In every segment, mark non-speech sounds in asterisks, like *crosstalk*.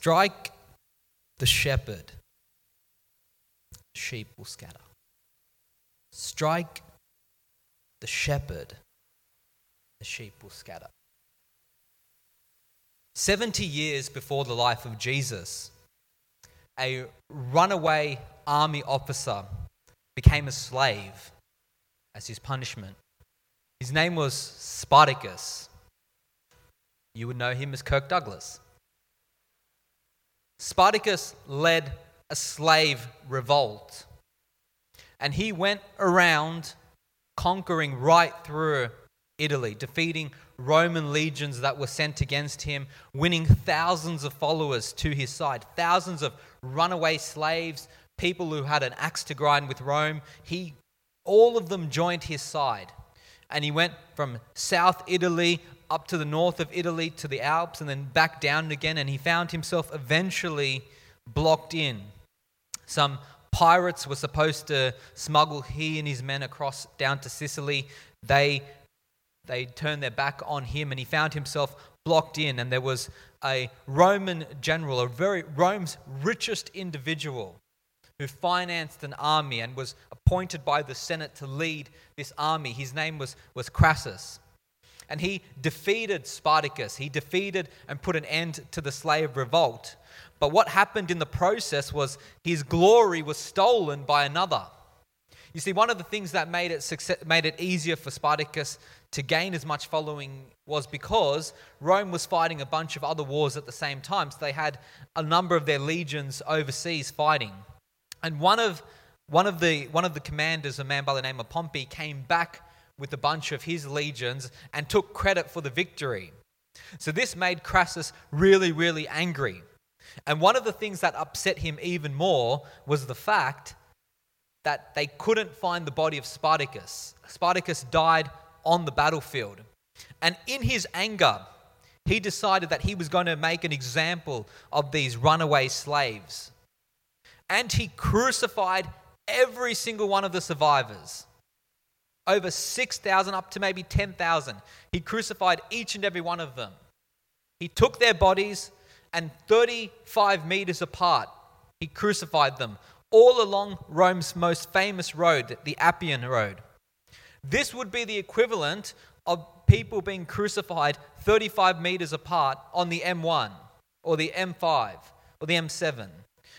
Strike the shepherd, sheep will scatter. Strike the shepherd, the sheep will scatter. 70 years before the life of Jesus, a runaway army officer became a slave as his punishment. His name was Spartacus. You would know him as Kirk Douglas. Spartacus led a slave revolt, and he went around conquering right through Italy, defeating Roman legions that were sent against him, winning thousands of followers to his side, thousands of runaway slaves, people who had an axe to grind with Rome. He, all of them joined his side. And he went from South Italy up to the north of Italy to the Alps and then back down again. And he found himself eventually blocked in. Some pirates were supposed to smuggle he and his men across down to Sicily. They they turned their back on him and he found himself blocked in and there was a roman general a very rome's richest individual who financed an army and was appointed by the senate to lead this army his name was, was crassus and he defeated spartacus he defeated and put an end to the slave revolt but what happened in the process was his glory was stolen by another you see, one of the things that made it, success, made it easier for Spartacus to gain as much following was because Rome was fighting a bunch of other wars at the same time. So they had a number of their legions overseas fighting. And one of, one of, the, one of the commanders, a man by the name of Pompey, came back with a bunch of his legions and took credit for the victory. So this made Crassus really, really angry. And one of the things that upset him even more was the fact that they couldn't find the body of Spartacus. Spartacus died on the battlefield. And in his anger, he decided that he was going to make an example of these runaway slaves. And he crucified every single one of the survivors. Over 6,000, up to maybe 10,000. He crucified each and every one of them. He took their bodies and 35 meters apart, he crucified them all along Rome's most famous road, the Appian Road. This would be the equivalent of people being crucified 35 meters apart on the M1 or the M5 or the M7.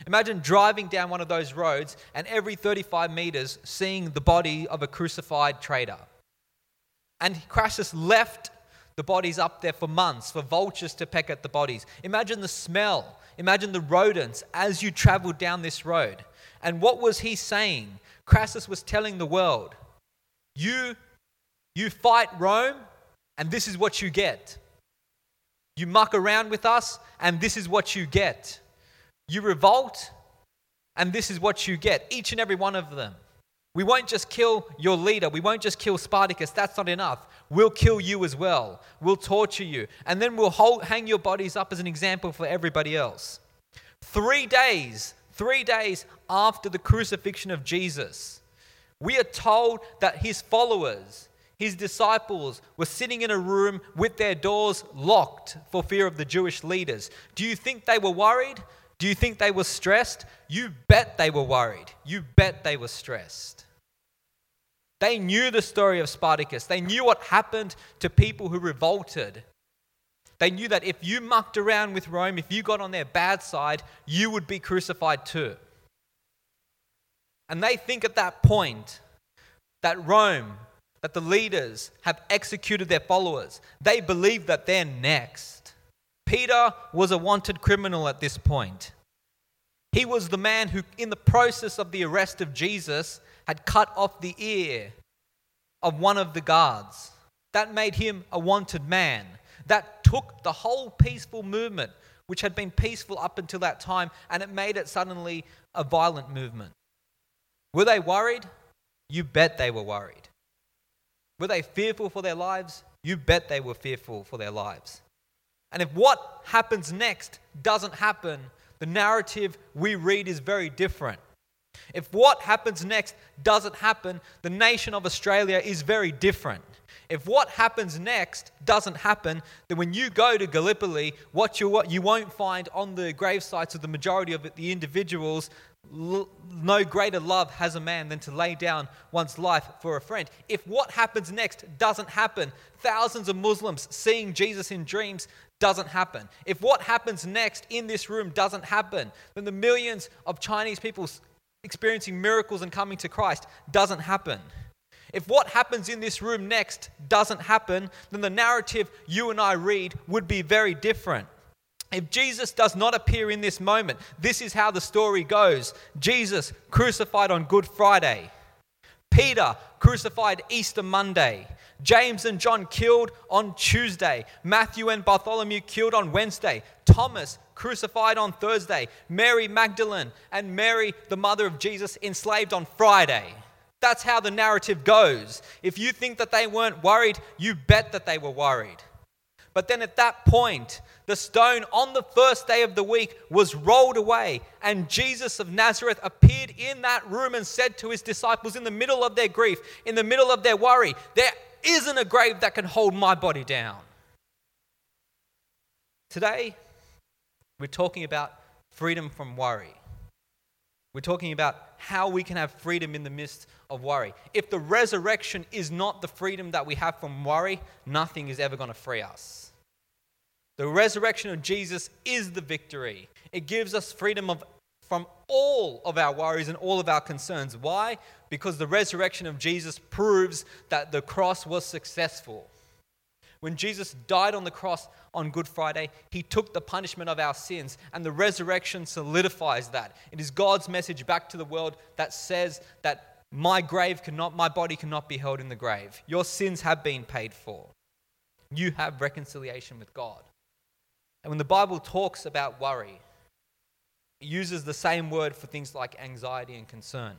Imagine driving down one of those roads and every 35 meters seeing the body of a crucified traitor. And Crassus left the bodies up there for months for vultures to peck at the bodies. Imagine the smell. Imagine the rodents as you traveled down this road. And what was he saying? Crassus was telling the world, you, you fight Rome, and this is what you get. You muck around with us, and this is what you get. You revolt, and this is what you get. Each and every one of them. We won't just kill your leader. We won't just kill Spartacus. That's not enough. We'll kill you as well. We'll torture you. And then we'll hold, hang your bodies up as an example for everybody else. Three days three days after the crucifixion of Jesus, we are told that his followers, his disciples, were sitting in a room with their doors locked for fear of the Jewish leaders. Do you think they were worried? Do you think they were stressed? You bet they were worried. You bet they were stressed. They knew the story of Spartacus. They knew what happened to people who revolted they knew that if you mucked around with Rome, if you got on their bad side, you would be crucified too. And they think at that point that Rome, that the leaders have executed their followers. They believe that they're next. Peter was a wanted criminal at this point. He was the man who, in the process of the arrest of Jesus, had cut off the ear of one of the guards. That made him a wanted man that took the whole peaceful movement, which had been peaceful up until that time, and it made it suddenly a violent movement. Were they worried? You bet they were worried. Were they fearful for their lives? You bet they were fearful for their lives. And if what happens next doesn't happen, the narrative we read is very different. If what happens next doesn't happen, the nation of Australia is very different. If what happens next doesn't happen, then when you go to Gallipoli, what you, what you won't find on the grave sites of the majority of the individuals no greater love has a man than to lay down one's life for a friend. If what happens next doesn't happen, thousands of Muslims seeing Jesus in dreams doesn't happen. If what happens next in this room doesn't happen, then the millions of Chinese people experiencing miracles and coming to Christ doesn't happen. If what happens in this room next doesn't happen, then the narrative you and I read would be very different. If Jesus does not appear in this moment, this is how the story goes Jesus crucified on Good Friday, Peter crucified Easter Monday, James and John killed on Tuesday, Matthew and Bartholomew killed on Wednesday, Thomas crucified on Thursday, Mary Magdalene and Mary, the mother of Jesus, enslaved on Friday. That's how the narrative goes. If you think that they weren't worried, you bet that they were worried. But then at that point, the stone on the first day of the week was rolled away, and Jesus of Nazareth appeared in that room and said to his disciples in the middle of their grief, in the middle of their worry, There isn't a grave that can hold my body down. Today, we're talking about freedom from worry. We're talking about how we can have freedom in the midst of worry. If the resurrection is not the freedom that we have from worry, nothing is ever going to free us. The resurrection of Jesus is the victory. It gives us freedom of, from all of our worries and all of our concerns. Why? Because the resurrection of Jesus proves that the cross was successful. When Jesus died on the cross on Good Friday, he took the punishment of our sins, and the resurrection solidifies that. It is God's message back to the world that says that my grave cannot, my body cannot be held in the grave. Your sins have been paid for. You have reconciliation with God. And when the Bible talks about worry, it uses the same word for things like anxiety and concern.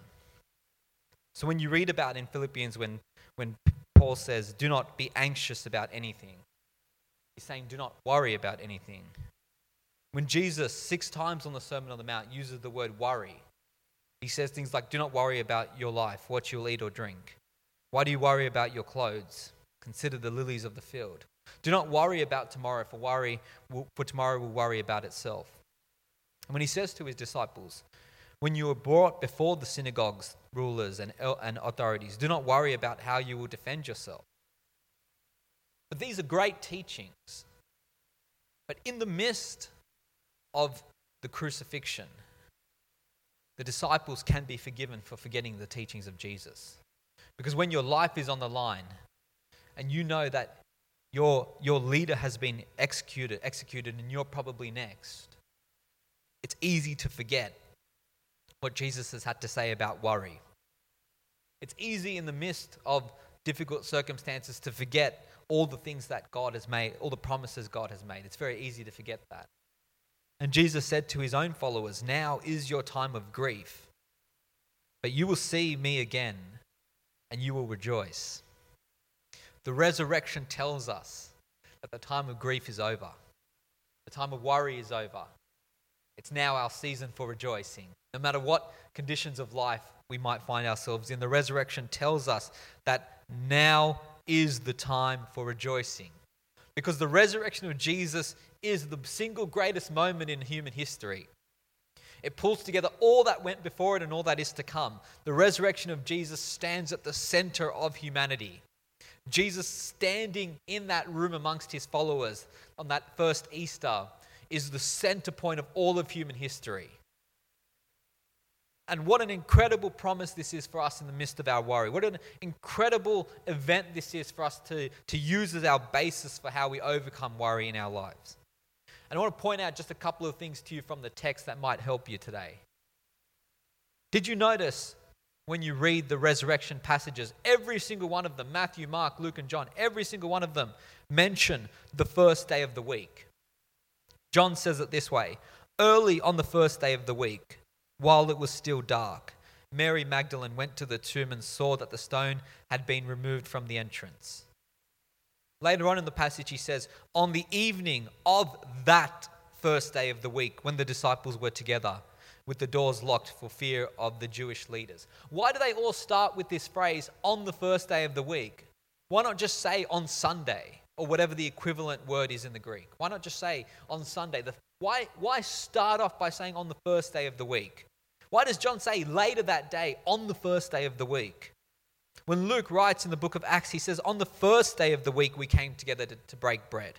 So when you read about in Philippians when, when Paul says, do not be anxious about anything. He's saying, do not worry about anything. When Jesus, six times on the Sermon on the Mount, uses the word worry, he says things like, do not worry about your life, what you'll eat or drink. Why do you worry about your clothes? Consider the lilies of the field. Do not worry about tomorrow, for, worry for tomorrow will worry about itself. And when he says to his disciples, when you are brought before the synagogues, rulers, and, and authorities, do not worry about how you will defend yourself. But these are great teachings. But in the midst of the crucifixion, the disciples can be forgiven for forgetting the teachings of Jesus. Because when your life is on the line and you know that your, your leader has been executed, executed and you're probably next, it's easy to forget what Jesus has had to say about worry. It's easy in the midst of difficult circumstances to forget all the things that God has made, all the promises God has made. It's very easy to forget that. And Jesus said to his own followers, Now is your time of grief, but you will see me again and you will rejoice. The resurrection tells us that the time of grief is over, the time of worry is over. It's now our season for rejoicing. No matter what conditions of life we might find ourselves in, the resurrection tells us that now is the time for rejoicing. Because the resurrection of Jesus is the single greatest moment in human history. It pulls together all that went before it and all that is to come. The resurrection of Jesus stands at the center of humanity. Jesus standing in that room amongst his followers on that first Easter is the center point of all of human history. And what an incredible promise this is for us in the midst of our worry. What an incredible event this is for us to, to use as our basis for how we overcome worry in our lives. And I want to point out just a couple of things to you from the text that might help you today. Did you notice when you read the resurrection passages, every single one of them, Matthew, Mark, Luke, and John, every single one of them mention the first day of the week? John says it this way Early on the first day of the week, while it was still dark, Mary Magdalene went to the tomb and saw that the stone had been removed from the entrance. Later on in the passage, he says, On the evening of that first day of the week, when the disciples were together, with the doors locked for fear of the Jewish leaders. Why do they all start with this phrase, on the first day of the week? Why not just say on Sunday or whatever the equivalent word is in the Greek? Why not just say on Sunday? The, why, why start off by saying on the first day of the week? Why does John say later that day on the first day of the week? When Luke writes in the book of Acts, he says, On the first day of the week, we came together to, to break bread.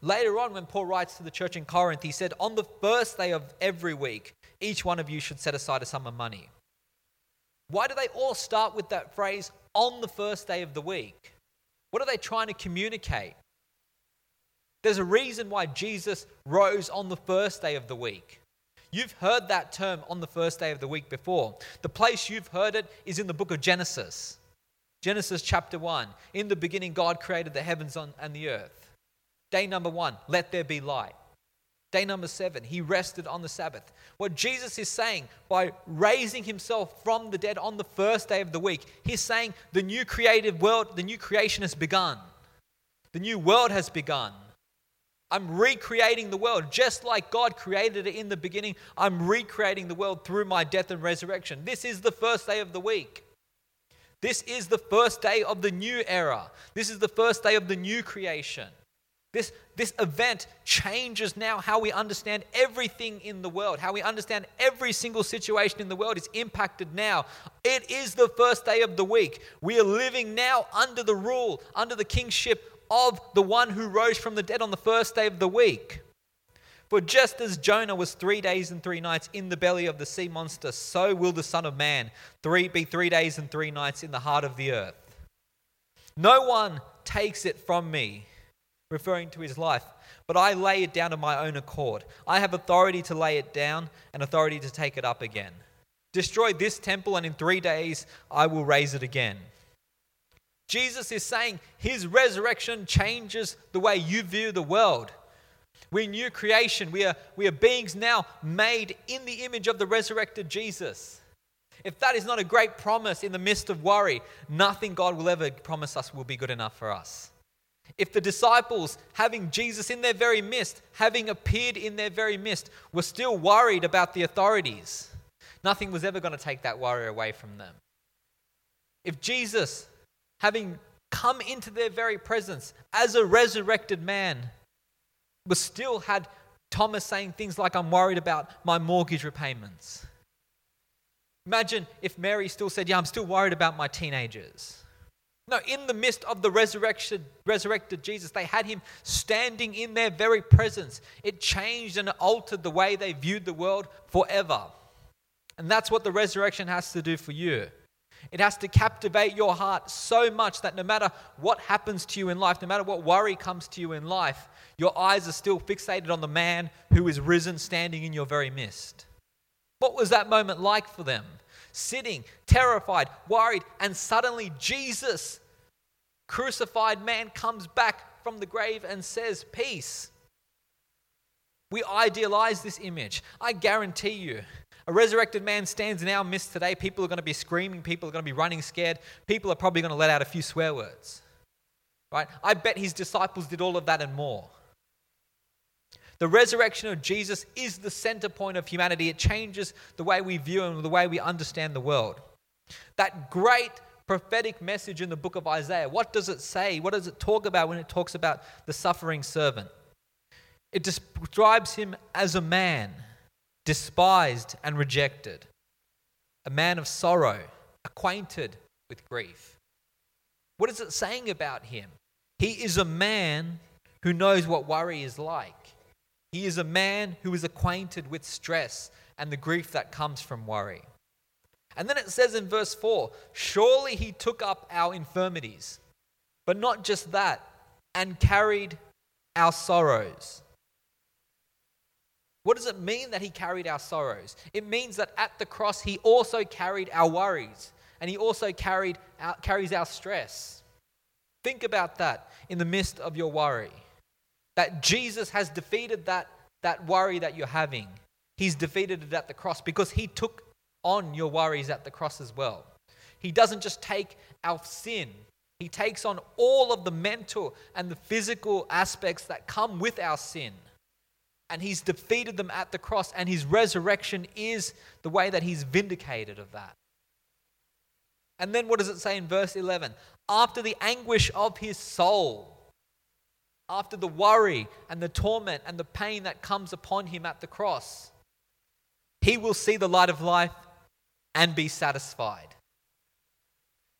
Later on, when Paul writes to the church in Corinth, he said, On the first day of every week, each one of you should set aside a sum of money. Why do they all start with that phrase, on the first day of the week? What are they trying to communicate? There's a reason why Jesus rose on the first day of the week. You've heard that term on the first day of the week before. The place you've heard it is in the book of Genesis. Genesis chapter 1. In the beginning, God created the heavens and the earth. Day number one, let there be light. Day number seven, he rested on the Sabbath. What Jesus is saying by raising himself from the dead on the first day of the week, he's saying the new created world, the new creation has begun. The new world has begun. I'm recreating the world just like God created it in the beginning. I'm recreating the world through my death and resurrection. This is the first day of the week. This is the first day of the new era. This is the first day of the new creation. This, this event changes now how we understand everything in the world, how we understand every single situation in the world is impacted now. It is the first day of the week. We are living now under the rule, under the kingship of the one who rose from the dead on the first day of the week. For just as Jonah was three days and three nights in the belly of the sea monster, so will the Son of Man three, be three days and three nights in the heart of the earth. No one takes it from me, referring to his life, but I lay it down of my own accord. I have authority to lay it down and authority to take it up again. Destroy this temple, and in three days I will raise it again. Jesus is saying his resurrection changes the way you view the world. We're new creation. We are, we are beings now made in the image of the resurrected Jesus. If that is not a great promise in the midst of worry, nothing God will ever promise us will be good enough for us. If the disciples, having Jesus in their very midst, having appeared in their very midst, were still worried about the authorities, nothing was ever going to take that worry away from them. If Jesus, having come into their very presence as a resurrected man, was still had Thomas saying things like, I'm worried about my mortgage repayments. Imagine if Mary still said, Yeah, I'm still worried about my teenagers. No, in the midst of the resurrection, resurrected Jesus, they had him standing in their very presence. It changed and altered the way they viewed the world forever. And that's what the resurrection has to do for you. It has to captivate your heart so much that no matter what happens to you in life, no matter what worry comes to you in life, your eyes are still fixated on the man who is risen standing in your very midst. What was that moment like for them? Sitting, terrified, worried, and suddenly Jesus, crucified man, comes back from the grave and says, Peace. We idealize this image. I guarantee you, a resurrected man stands in our midst today. People are going to be screaming. People are going to be running scared. People are probably going to let out a few swear words. Right? I bet his disciples did all of that and more. The resurrection of Jesus is the center point of humanity. It changes the way we view and the way we understand the world. That great prophetic message in the book of Isaiah, what does it say? What does it talk about when it talks about the suffering servant? It describes him as a man despised and rejected, a man of sorrow, acquainted with grief. What is it saying about him? He is a man who knows what worry is like. He is a man who is acquainted with stress and the grief that comes from worry. And then it says in verse 4 Surely he took up our infirmities, but not just that, and carried our sorrows. What does it mean that he carried our sorrows? It means that at the cross, he also carried our worries and he also carried our, carries our stress. Think about that in the midst of your worry. That Jesus has defeated that, that worry that you're having. He's defeated it at the cross because he took on your worries at the cross as well. He doesn't just take our sin, he takes on all of the mental and the physical aspects that come with our sin and he's defeated them at the cross, and his resurrection is the way that he's vindicated of that. And then what does it say in verse 11? After the anguish of his soul, after the worry and the torment and the pain that comes upon him at the cross, he will see the light of life and be satisfied.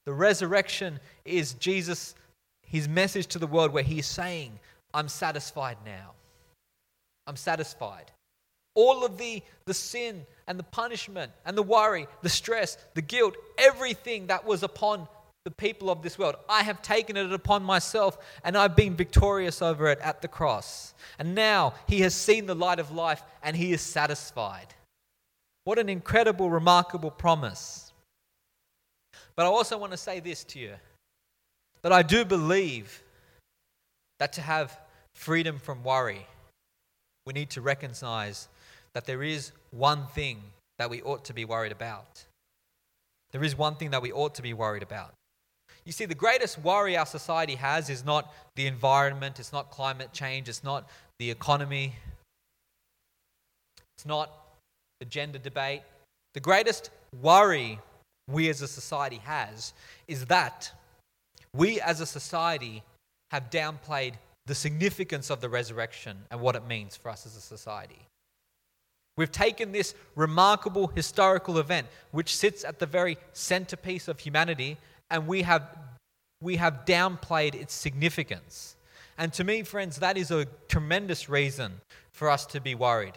The resurrection is Jesus, his message to the world, where he is saying, I'm satisfied now. I'm satisfied. All of the, the sin and the punishment and the worry, the stress, the guilt, everything that was upon the people of this world. I have taken it upon myself and I've been victorious over it at the cross. And now he has seen the light of life and he is satisfied. What an incredible, remarkable promise. But I also want to say this to you that I do believe that to have freedom from worry, we need to recognize that there is one thing that we ought to be worried about. There is one thing that we ought to be worried about. You see, the greatest worry our society has is not the environment, it's not climate change, it's not the economy, it's not the gender debate. The greatest worry we as a society has is that we as a society have downplayed the significance of the resurrection and what it means for us as a society. We've taken this remarkable historical event, which sits at the very centerpiece of humanity, and we have, we have downplayed its significance. And to me, friends, that is a tremendous reason for us to be worried.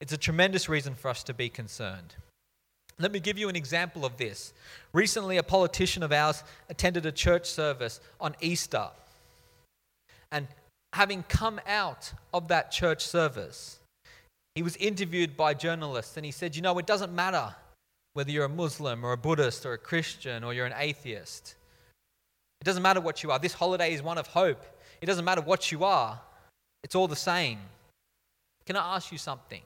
It's a tremendous reason for us to be concerned. Let me give you an example of this. Recently, a politician of ours attended a church service on Easter. And having come out of that church service, he was interviewed by journalists and he said, You know, it doesn't matter whether you're a Muslim or a Buddhist or a Christian or you're an atheist. It doesn't matter what you are. This holiday is one of hope. It doesn't matter what you are, it's all the same. Can I ask you something?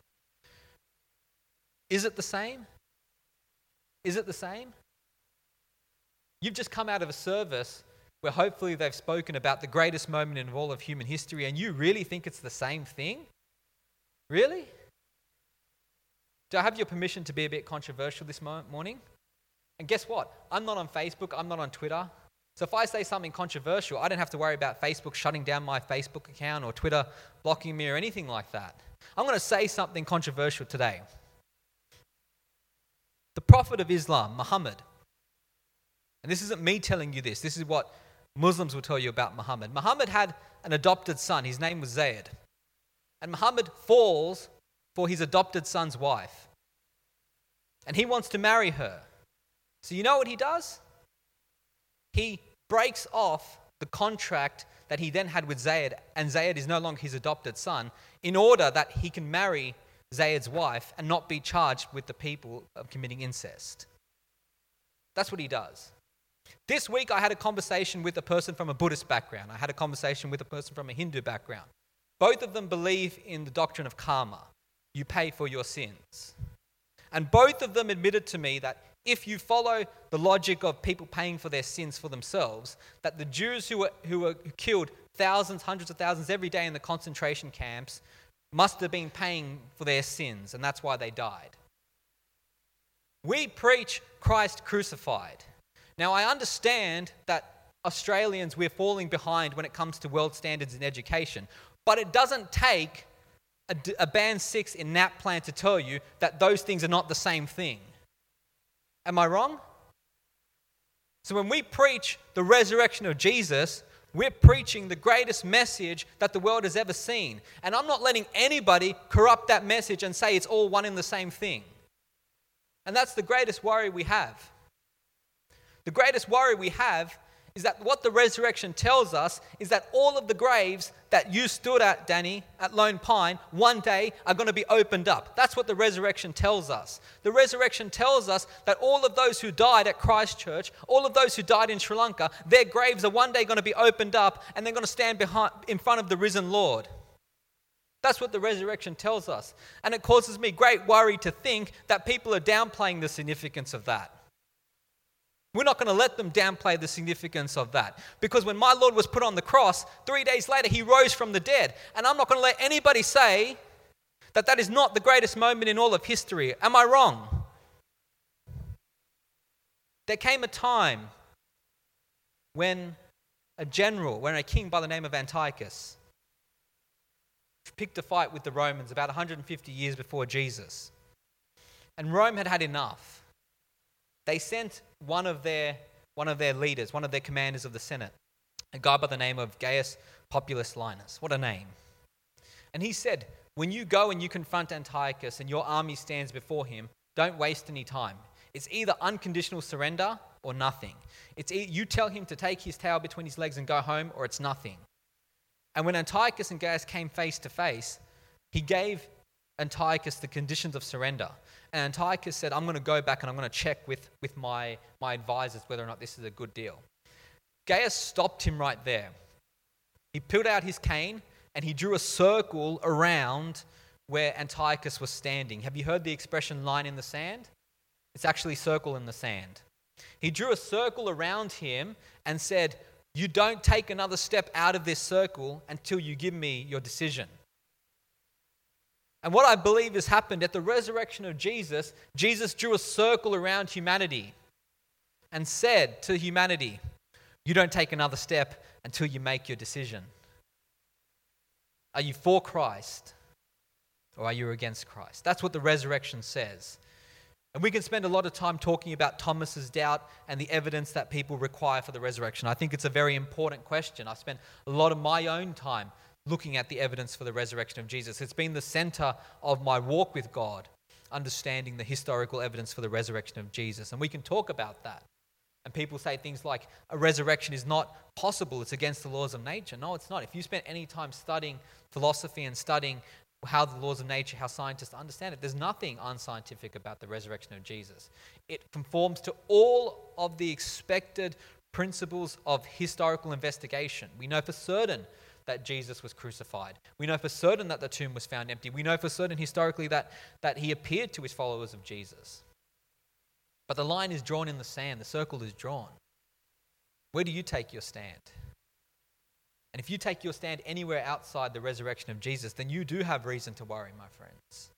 Is it the same? Is it the same? You've just come out of a service where hopefully they've spoken about the greatest moment in all of human history, and you really think it's the same thing? Really? Do I have your permission to be a bit controversial this morning? And guess what? I'm not on Facebook, I'm not on Twitter. So if I say something controversial, I don't have to worry about Facebook shutting down my Facebook account or Twitter blocking me or anything like that. I'm going to say something controversial today. The Prophet of Islam, Muhammad, and this isn't me telling you this, this is what Muslims will tell you about Muhammad. Muhammad had an adopted son, his name was Zayd. And Muhammad falls for his adopted son's wife. And he wants to marry her. So you know what he does? He breaks off the contract that he then had with Zayd, and Zayd is no longer his adopted son, in order that he can marry Zayd's wife and not be charged with the people of committing incest. That's what he does. This week, I had a conversation with a person from a Buddhist background. I had a conversation with a person from a Hindu background. Both of them believe in the doctrine of karma you pay for your sins. And both of them admitted to me that if you follow the logic of people paying for their sins for themselves, that the Jews who were, who were killed thousands, hundreds of thousands every day in the concentration camps must have been paying for their sins, and that's why they died. We preach Christ crucified. Now, I understand that Australians, we're falling behind when it comes to world standards in education, but it doesn't take a, a band six in that plan to tell you that those things are not the same thing. Am I wrong? So when we preach the resurrection of Jesus, we're preaching the greatest message that the world has ever seen. And I'm not letting anybody corrupt that message and say it's all one and the same thing. And that's the greatest worry we have. The greatest worry we have is that what the resurrection tells us is that all of the graves that you stood at, Danny, at Lone Pine, one day are going to be opened up. That's what the resurrection tells us. The resurrection tells us that all of those who died at Christchurch, all of those who died in Sri Lanka, their graves are one day going to be opened up and they're going to stand behind, in front of the risen Lord. That's what the resurrection tells us. And it causes me great worry to think that people are downplaying the significance of that. We're not going to let them downplay the significance of that. Because when my Lord was put on the cross, three days later, he rose from the dead. And I'm not going to let anybody say that that is not the greatest moment in all of history. Am I wrong? There came a time when a general, when a king by the name of Antiochus picked a fight with the Romans about 150 years before Jesus. And Rome had had enough. They sent one of their, one of their leaders, one of their commanders of the Senate, a guy by the name of Gaius Popillius Laenas. What a name. And he said, When you go and you confront Antiochus and your army stands before him, don't waste any time. It's either unconditional surrender or nothing. It's e- you tell him to take his tail between his legs and go home, or it's nothing. And when Antiochus and Gaius came face to face, he gave Antiochus the conditions of surrender. And Antiochus said, I'm going to go back and I'm going to check with, with my, my advisors whether or not this is a good deal. Gaius stopped him right there. He pulled out his cane and he drew a circle around where Antiochus was standing. Have you heard the expression line in the sand? It's actually circle in the sand. He drew a circle around him and said, You don't take another step out of this circle until you give me your decision. And what I believe has happened at the resurrection of Jesus, Jesus drew a circle around humanity and said to humanity, You don't take another step until you make your decision. Are you for Christ or are you against Christ? That's what the resurrection says. And we can spend a lot of time talking about Thomas's doubt and the evidence that people require for the resurrection. I think it's a very important question. I've spent a lot of my own time looking at the evidence for the resurrection of Jesus. It's been the center of my walk with God, understanding the historical evidence for the resurrection of Jesus. And we can talk about that. And people say things like a resurrection is not possible, it's against the laws of nature. No, it's not. If you spent any time studying philosophy and studying how the laws of nature, how scientists understand it. There's nothing unscientific about the resurrection of Jesus. It conforms to all of the expected principles of historical investigation. We know for certain that Jesus was crucified. We know for certain that the tomb was found empty. We know for certain historically that, that he appeared to his followers of Jesus. But the line is drawn in the sand, the circle is drawn. Where do you take your stand? And if you take your stand anywhere outside the resurrection of Jesus, then you do have reason to worry, my friends.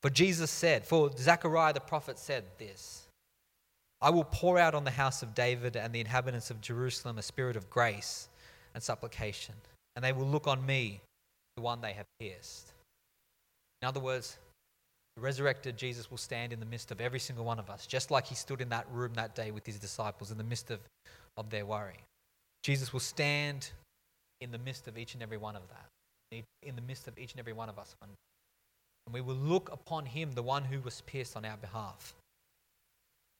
For Jesus said, for Zechariah the prophet said this I will pour out on the house of David and the inhabitants of Jerusalem a spirit of grace and supplication, and they will look on me, the one they have pierced. In other words, the resurrected Jesus will stand in the midst of every single one of us, just like he stood in that room that day with his disciples in the midst of, of their worry. Jesus will stand in the midst of each and every one of that, in the midst of each and every one of us. And we will look upon him, the one who was pierced on our behalf.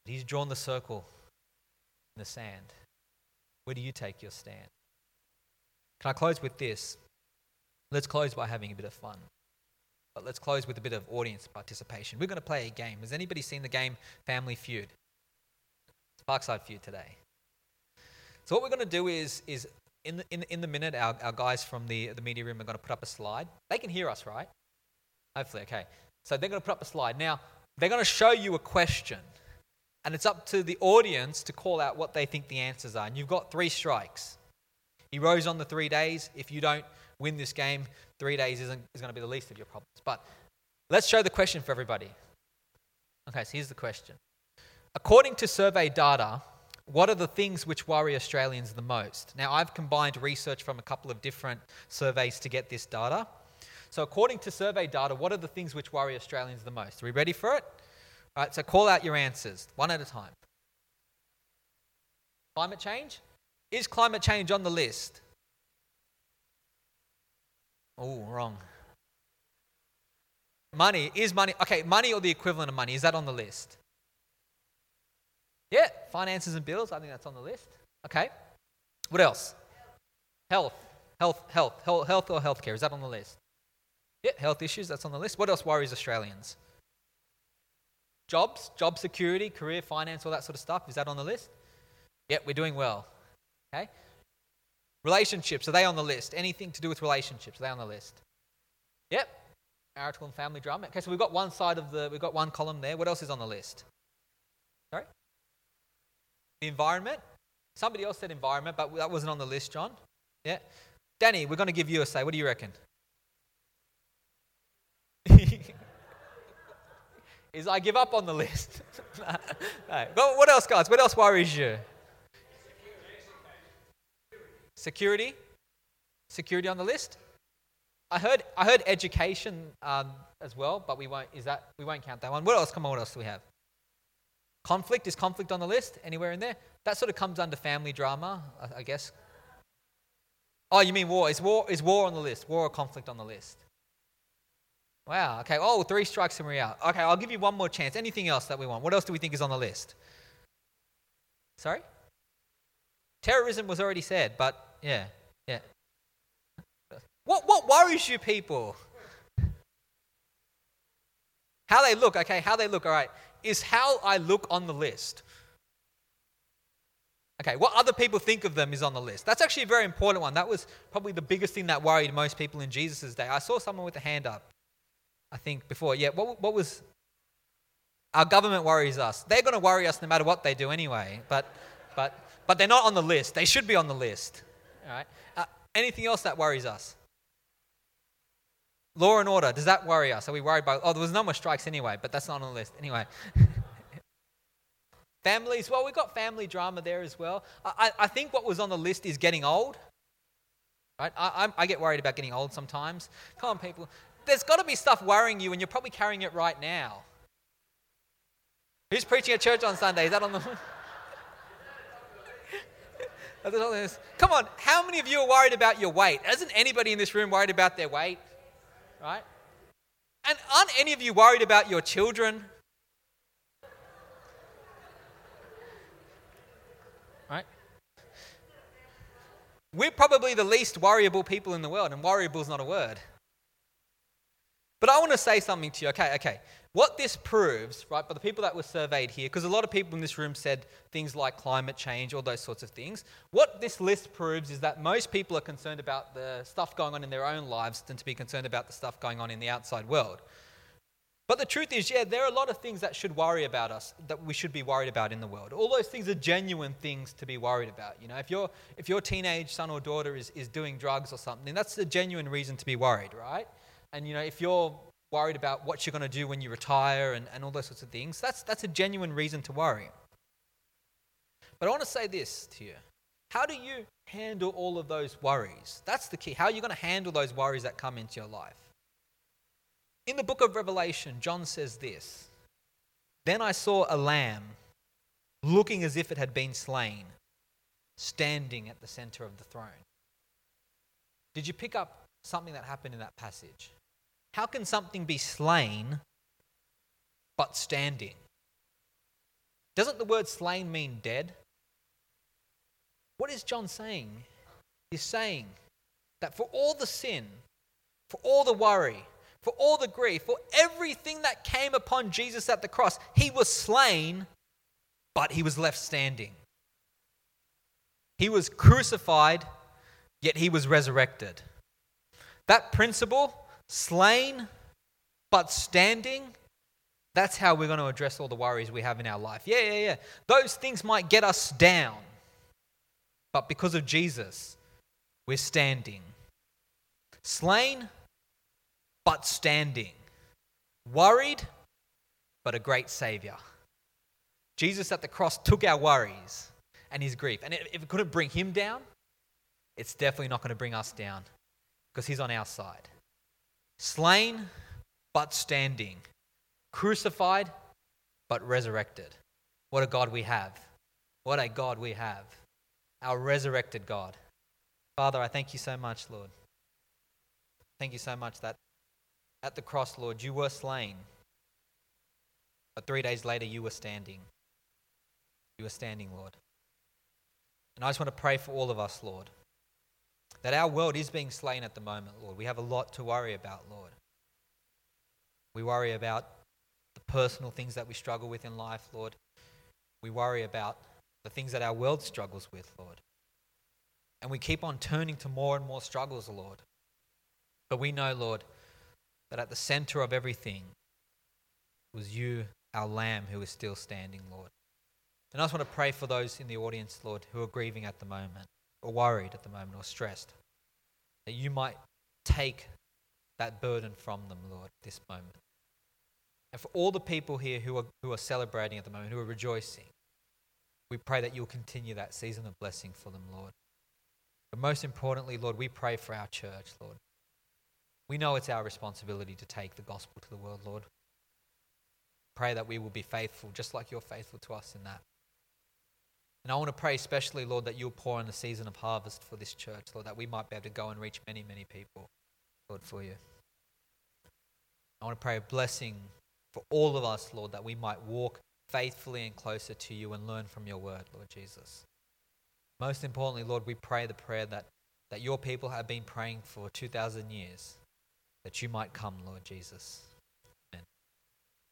He's drawn the circle in the sand. Where do you take your stand? Can I close with this? Let's close by having a bit of fun. But let's close with a bit of audience participation. We're going to play a game. Has anybody seen the game Family Feud? It's Parkside Feud today. So what we're going to do is, is in, the, in, in the minute, our, our guys from the, the media room are going to put up a slide. They can hear us, right? Hopefully, okay. So they're going to put up a slide. Now, they're going to show you a question. And it's up to the audience to call out what they think the answers are. And you've got three strikes. He rose on the three days. If you don't win this game, three days isn't, is going to be the least of your problems. But let's show the question for everybody. Okay, so here's the question. According to survey data, what are the things which worry Australians the most? Now, I've combined research from a couple of different surveys to get this data. So, according to survey data, what are the things which worry Australians the most? Are we ready for it? All right, so call out your answers one at a time. Climate change? Is climate change on the list? Oh, wrong. Money. Is money. Okay, money or the equivalent of money. Is that on the list? Yeah, finances and bills. I think that's on the list. Okay. What else? Health. Health, health, health, health or healthcare. Is that on the list? Yeah, health issues. That's on the list. What else worries Australians? Jobs, job security, career, finance, all that sort of stuff. Is that on the list? Yeah, we're doing well. Okay. Relationships, are they on the list? Anything to do with relationships, are they on the list? Yep. Marital and family drama. Okay, so we've got one side of the, we've got one column there. What else is on the list? Sorry? The environment. Somebody else said environment, but that wasn't on the list, John. Yeah. Danny, we're going to give you a say. What do you reckon? *laughs* Is I give up on the list. *laughs* But what else, guys? What else worries you? Security? Security on the list? I heard, I heard education um, as well, but we won't, is that, we won't count that one. What else? Come on, what else do we have? Conflict, is conflict on the list? Anywhere in there? That sort of comes under family drama, I, I guess. Oh, you mean war? Is war is war on the list? War or conflict on the list? Wow. Okay. Oh, three strikes and we're out. Okay, I'll give you one more chance. Anything else that we want? What else do we think is on the list? Sorry. Terrorism was already said, but yeah, yeah. What what worries you, people? How they look. Okay, how they look. All right. Is how I look on the list. Okay, what other people think of them is on the list. That's actually a very important one. That was probably the biggest thing that worried most people in Jesus' day. I saw someone with a hand up, I think, before. Yeah, what, what was. Our government worries us. They're going to worry us no matter what they do anyway, but, but, but they're not on the list. They should be on the list. All right? Uh, anything else that worries us? Law and order, does that worry us? Are we worried about. Oh, there was no more strikes anyway, but that's not on the list. Anyway. *laughs* Families, well, we've got family drama there as well. I, I think what was on the list is getting old. Right? I, I get worried about getting old sometimes. Come on, people. There's got to be stuff worrying you, and you're probably carrying it right now. Who's preaching at church on Sunday? Is that on the. *laughs* Come on, how many of you are worried about your weight? Isn't anybody in this room worried about their weight? Right? And aren't any of you worried about your children? Right? We're probably the least worryable people in the world, and worryable is not a word. But I want to say something to you. Okay, okay. What this proves, right, for the people that were surveyed here, because a lot of people in this room said things like climate change, all those sorts of things. What this list proves is that most people are concerned about the stuff going on in their own lives than to be concerned about the stuff going on in the outside world. But the truth is, yeah, there are a lot of things that should worry about us, that we should be worried about in the world. All those things are genuine things to be worried about. You know, if your if your teenage son or daughter is, is doing drugs or something, that's a genuine reason to be worried, right? And you know, if you're worried about what you're going to do when you retire and, and all those sorts of things, that's that's a genuine reason to worry. But I want to say this to you. How do you handle all of those worries? That's the key. How are you going to handle those worries that come into your life? In the book of Revelation, John says this Then I saw a lamb looking as if it had been slain, standing at the center of the throne. Did you pick up something that happened in that passage? How can something be slain but standing? Doesn't the word slain mean dead? What is John saying? He's saying that for all the sin, for all the worry, for all the grief, for everything that came upon Jesus at the cross. He was slain, but he was left standing. He was crucified, yet he was resurrected. That principle, slain but standing, that's how we're going to address all the worries we have in our life. Yeah, yeah, yeah. Those things might get us down, but because of Jesus, we're standing. Slain but standing, worried, but a great Savior. Jesus at the cross took our worries and his grief. And if it couldn't bring him down, it's definitely not going to bring us down because he's on our side. Slain, but standing. Crucified, but resurrected. What a God we have. What a God we have. Our resurrected God. Father, I thank you so much, Lord. Thank you so much that at the cross, Lord, you were slain. But three days later, you were standing. You were standing, Lord. And I just want to pray for all of us, Lord, that our world is being slain at the moment, Lord. We have a lot to worry about, Lord. We worry about the personal things that we struggle with in life, Lord. We worry about the things that our world struggles with, Lord. And we keep on turning to more and more struggles, Lord. But we know, Lord, that at the center of everything was you, our Lamb, who is still standing, Lord. And I just want to pray for those in the audience, Lord, who are grieving at the moment, or worried at the moment, or stressed, that you might take that burden from them, Lord, this moment. And for all the people here who are, who are celebrating at the moment, who are rejoicing, we pray that you'll continue that season of blessing for them, Lord. But most importantly, Lord, we pray for our church, Lord. We know it's our responsibility to take the gospel to the world, Lord. Pray that we will be faithful, just like you're faithful to us in that. And I want to pray especially, Lord, that you'll pour in the season of harvest for this church, Lord, that we might be able to go and reach many, many people, Lord, for you. I want to pray a blessing for all of us, Lord, that we might walk faithfully and closer to you and learn from your word, Lord Jesus. Most importantly, Lord, we pray the prayer that, that your people have been praying for 2,000 years, that you might come, Lord Jesus.